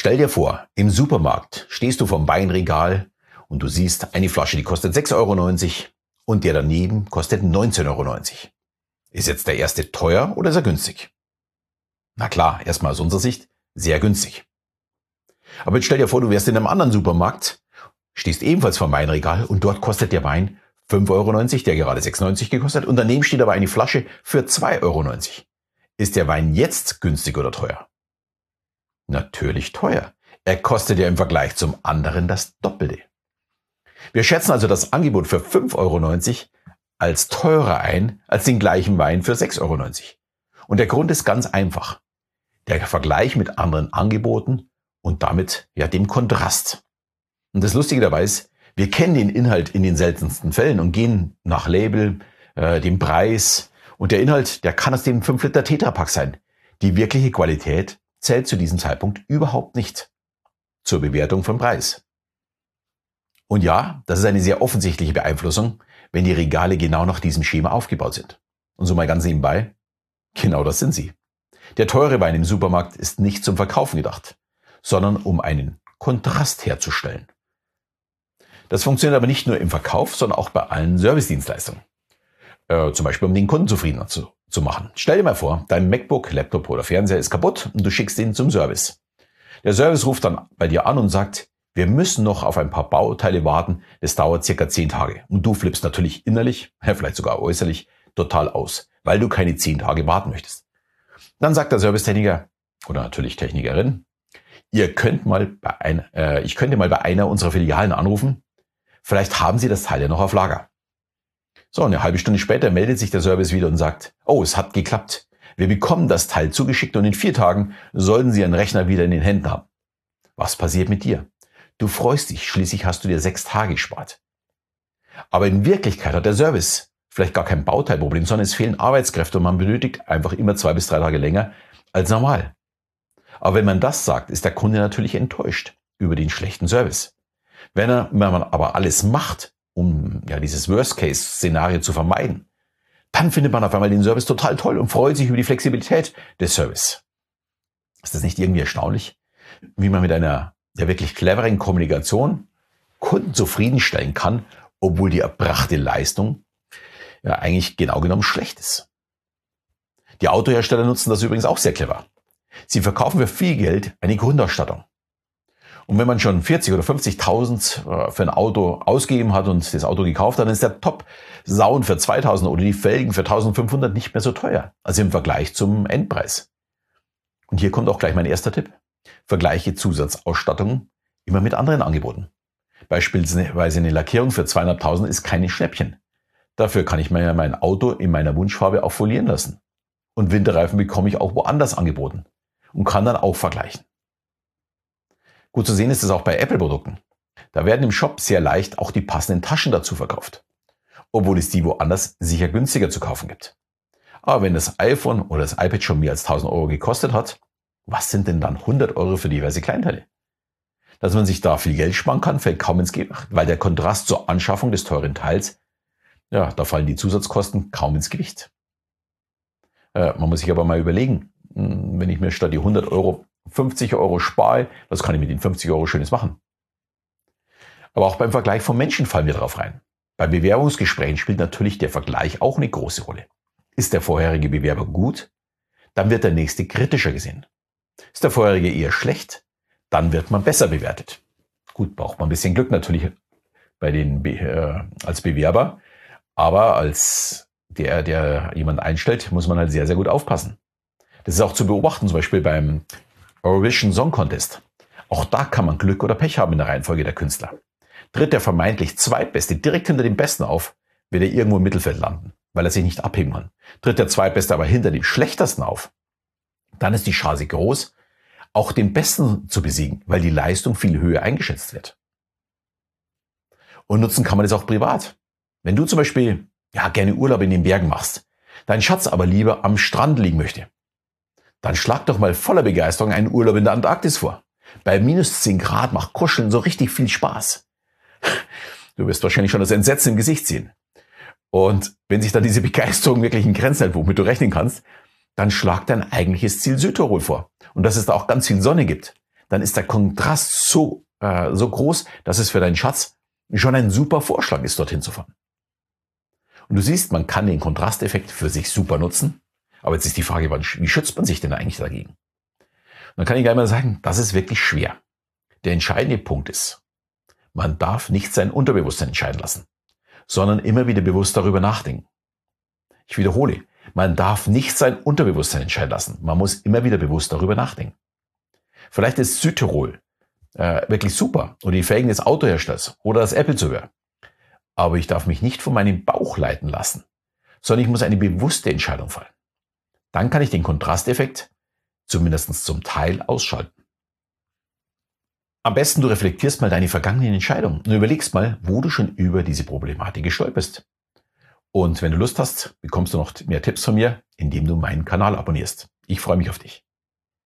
Stell dir vor, im Supermarkt stehst du vom Weinregal und du siehst eine Flasche, die kostet 6,90 Euro und der daneben kostet 19,90 Euro. Ist jetzt der erste teuer oder ist er günstig? Na klar, erstmal aus unserer Sicht sehr günstig. Aber jetzt stell dir vor, du wärst in einem anderen Supermarkt, stehst ebenfalls vom Weinregal und dort kostet der Wein 5,90 Euro, der gerade 6,90 gekostet und daneben steht aber eine Flasche für 2,90 Euro. Ist der Wein jetzt günstig oder teuer? Natürlich teuer. Er kostet ja im Vergleich zum anderen das Doppelte. Wir schätzen also das Angebot für 5,90 Euro als teurer ein als den gleichen Wein für 6,90 Euro. Und der Grund ist ganz einfach. Der Vergleich mit anderen Angeboten und damit ja dem Kontrast. Und das Lustige dabei ist, wir kennen den Inhalt in den seltensten Fällen und gehen nach Label, äh, dem Preis und der Inhalt, der kann aus dem 5 Liter Tetrapack sein. Die wirkliche Qualität zählt zu diesem Zeitpunkt überhaupt nicht zur Bewertung von Preis. Und ja, das ist eine sehr offensichtliche Beeinflussung, wenn die Regale genau nach diesem Schema aufgebaut sind. Und so mal ganz nebenbei, genau das sind sie. Der teure Wein im Supermarkt ist nicht zum Verkaufen gedacht, sondern um einen Kontrast herzustellen. Das funktioniert aber nicht nur im Verkauf, sondern auch bei allen Servicedienstleistungen. Äh, zum Beispiel um den Kunden zufriedener zu, zu machen. Stell dir mal vor, dein MacBook, Laptop oder Fernseher ist kaputt und du schickst ihn zum Service. Der Service ruft dann bei dir an und sagt, wir müssen noch auf ein paar Bauteile warten, das dauert circa zehn Tage. Und du flippst natürlich innerlich, vielleicht sogar äußerlich, total aus, weil du keine zehn Tage warten möchtest. Dann sagt der Servicetechniker oder natürlich Technikerin, ihr könnt mal bei ein, äh, ich könnte mal bei einer unserer Filialen anrufen. Vielleicht haben Sie das Teil ja noch auf Lager. So, eine halbe Stunde später meldet sich der Service wieder und sagt, oh, es hat geklappt. Wir bekommen das Teil zugeschickt und in vier Tagen sollten Sie Ihren Rechner wieder in den Händen haben. Was passiert mit dir? Du freust dich, schließlich hast du dir sechs Tage gespart. Aber in Wirklichkeit hat der Service vielleicht gar kein Bauteilproblem, sondern es fehlen Arbeitskräfte und man benötigt einfach immer zwei bis drei Tage länger als normal. Aber wenn man das sagt, ist der Kunde natürlich enttäuscht über den schlechten Service. Wenn, er, wenn man aber alles macht, um ja dieses Worst-Case-Szenario zu vermeiden, dann findet man auf einmal den Service total toll und freut sich über die Flexibilität des Service. Ist das nicht irgendwie erstaunlich, wie man mit einer ja wirklich cleveren Kommunikation Kunden zufriedenstellen kann, obwohl die erbrachte Leistung ja eigentlich genau genommen schlecht ist. Die Autohersteller nutzen das übrigens auch sehr clever. Sie verkaufen für viel Geld eine Grundausstattung. Und wenn man schon 40 oder 50.000 äh, für ein Auto ausgegeben hat und das Auto gekauft hat, dann ist der Top-Sound für 2000 oder die Felgen für 1500 nicht mehr so teuer. Also im Vergleich zum Endpreis. Und hier kommt auch gleich mein erster Tipp. Vergleiche Zusatzausstattung immer mit anderen Angeboten. Beispielsweise eine Lackierung für 200.000 ist keine Schnäppchen. Dafür kann ich mir mein Auto in meiner Wunschfarbe auch folieren lassen. Und Winterreifen bekomme ich auch woanders angeboten und kann dann auch vergleichen. Gut zu sehen ist es auch bei Apple-Produkten. Da werden im Shop sehr leicht auch die passenden Taschen dazu verkauft, obwohl es die woanders sicher günstiger zu kaufen gibt. Aber wenn das iPhone oder das iPad schon mehr als 1000 Euro gekostet hat, was sind denn dann 100 Euro für diverse Kleinteile? Dass man sich da viel Geld sparen kann, fällt kaum ins Gewicht, weil der Kontrast zur Anschaffung des teuren Teils, ja, da fallen die Zusatzkosten kaum ins Gewicht. Äh, man muss sich aber mal überlegen, hm, wenn ich mir statt die 100 Euro 50 Euro spare, was kann ich mit den 50 Euro Schönes machen? Aber auch beim Vergleich von Menschen fallen wir darauf rein. Bei Bewerbungsgesprächen spielt natürlich der Vergleich auch eine große Rolle. Ist der vorherige Bewerber gut, dann wird der nächste kritischer gesehen. Ist der vorherige eher schlecht, dann wird man besser bewertet. Gut, braucht man ein bisschen Glück natürlich bei den Be äh, als Bewerber, aber als der, der jemand einstellt, muss man halt sehr, sehr gut aufpassen. Das ist auch zu beobachten, zum Beispiel beim Eurovision Song Contest. Auch da kann man Glück oder Pech haben in der Reihenfolge der Künstler. Tritt der vermeintlich Zweitbeste direkt hinter dem Besten auf, wird er irgendwo im Mittelfeld landen, weil er sich nicht abheben kann. Tritt der Zweitbeste aber hinter dem Schlechtesten auf, dann ist die Chance groß, auch den Besten zu besiegen, weil die Leistung viel höher eingeschätzt wird. Und nutzen kann man es auch privat. Wenn du zum Beispiel ja, gerne Urlaub in den Bergen machst, dein Schatz aber lieber am Strand liegen möchte, dann schlag doch mal voller Begeisterung einen Urlaub in der Antarktis vor. Bei minus 10 Grad macht Kuscheln so richtig viel Spaß. Du wirst wahrscheinlich schon das Entsetzen im Gesicht sehen. Und wenn sich dann diese Begeisterung wirklich in Grenzen hält, womit du rechnen kannst, dann schlag dein eigentliches Ziel Südtirol vor. Und dass es da auch ganz viel Sonne gibt. dann ist der Kontrast so, äh, so groß, dass es für deinen Schatz schon ein super Vorschlag ist, dorthin zu fahren. Und du siehst, man kann den Kontrasteffekt für sich super nutzen. Aber jetzt ist die Frage, wie schützt man sich denn eigentlich dagegen? Und dann kann ich gleich mal sagen, das ist wirklich schwer. Der entscheidende Punkt ist, man darf nicht sein Unterbewusstsein entscheiden lassen, sondern immer wieder bewusst darüber nachdenken. Ich wiederhole, man darf nicht sein Unterbewusstsein entscheiden lassen. Man muss immer wieder bewusst darüber nachdenken. Vielleicht ist Südtirol äh, wirklich super oder die Felgen des Autoherstellers oder das Apple-Zubehör. Aber ich darf mich nicht von meinem Bauch leiten lassen, sondern ich muss eine bewusste Entscheidung fallen. Dann kann ich den Kontrasteffekt zumindest zum Teil ausschalten. Am besten du reflektierst mal deine vergangenen Entscheidungen und überlegst mal, wo du schon über diese Problematik gestolperst. Und wenn du Lust hast, bekommst du noch mehr Tipps von mir, indem du meinen Kanal abonnierst. Ich freue mich auf dich.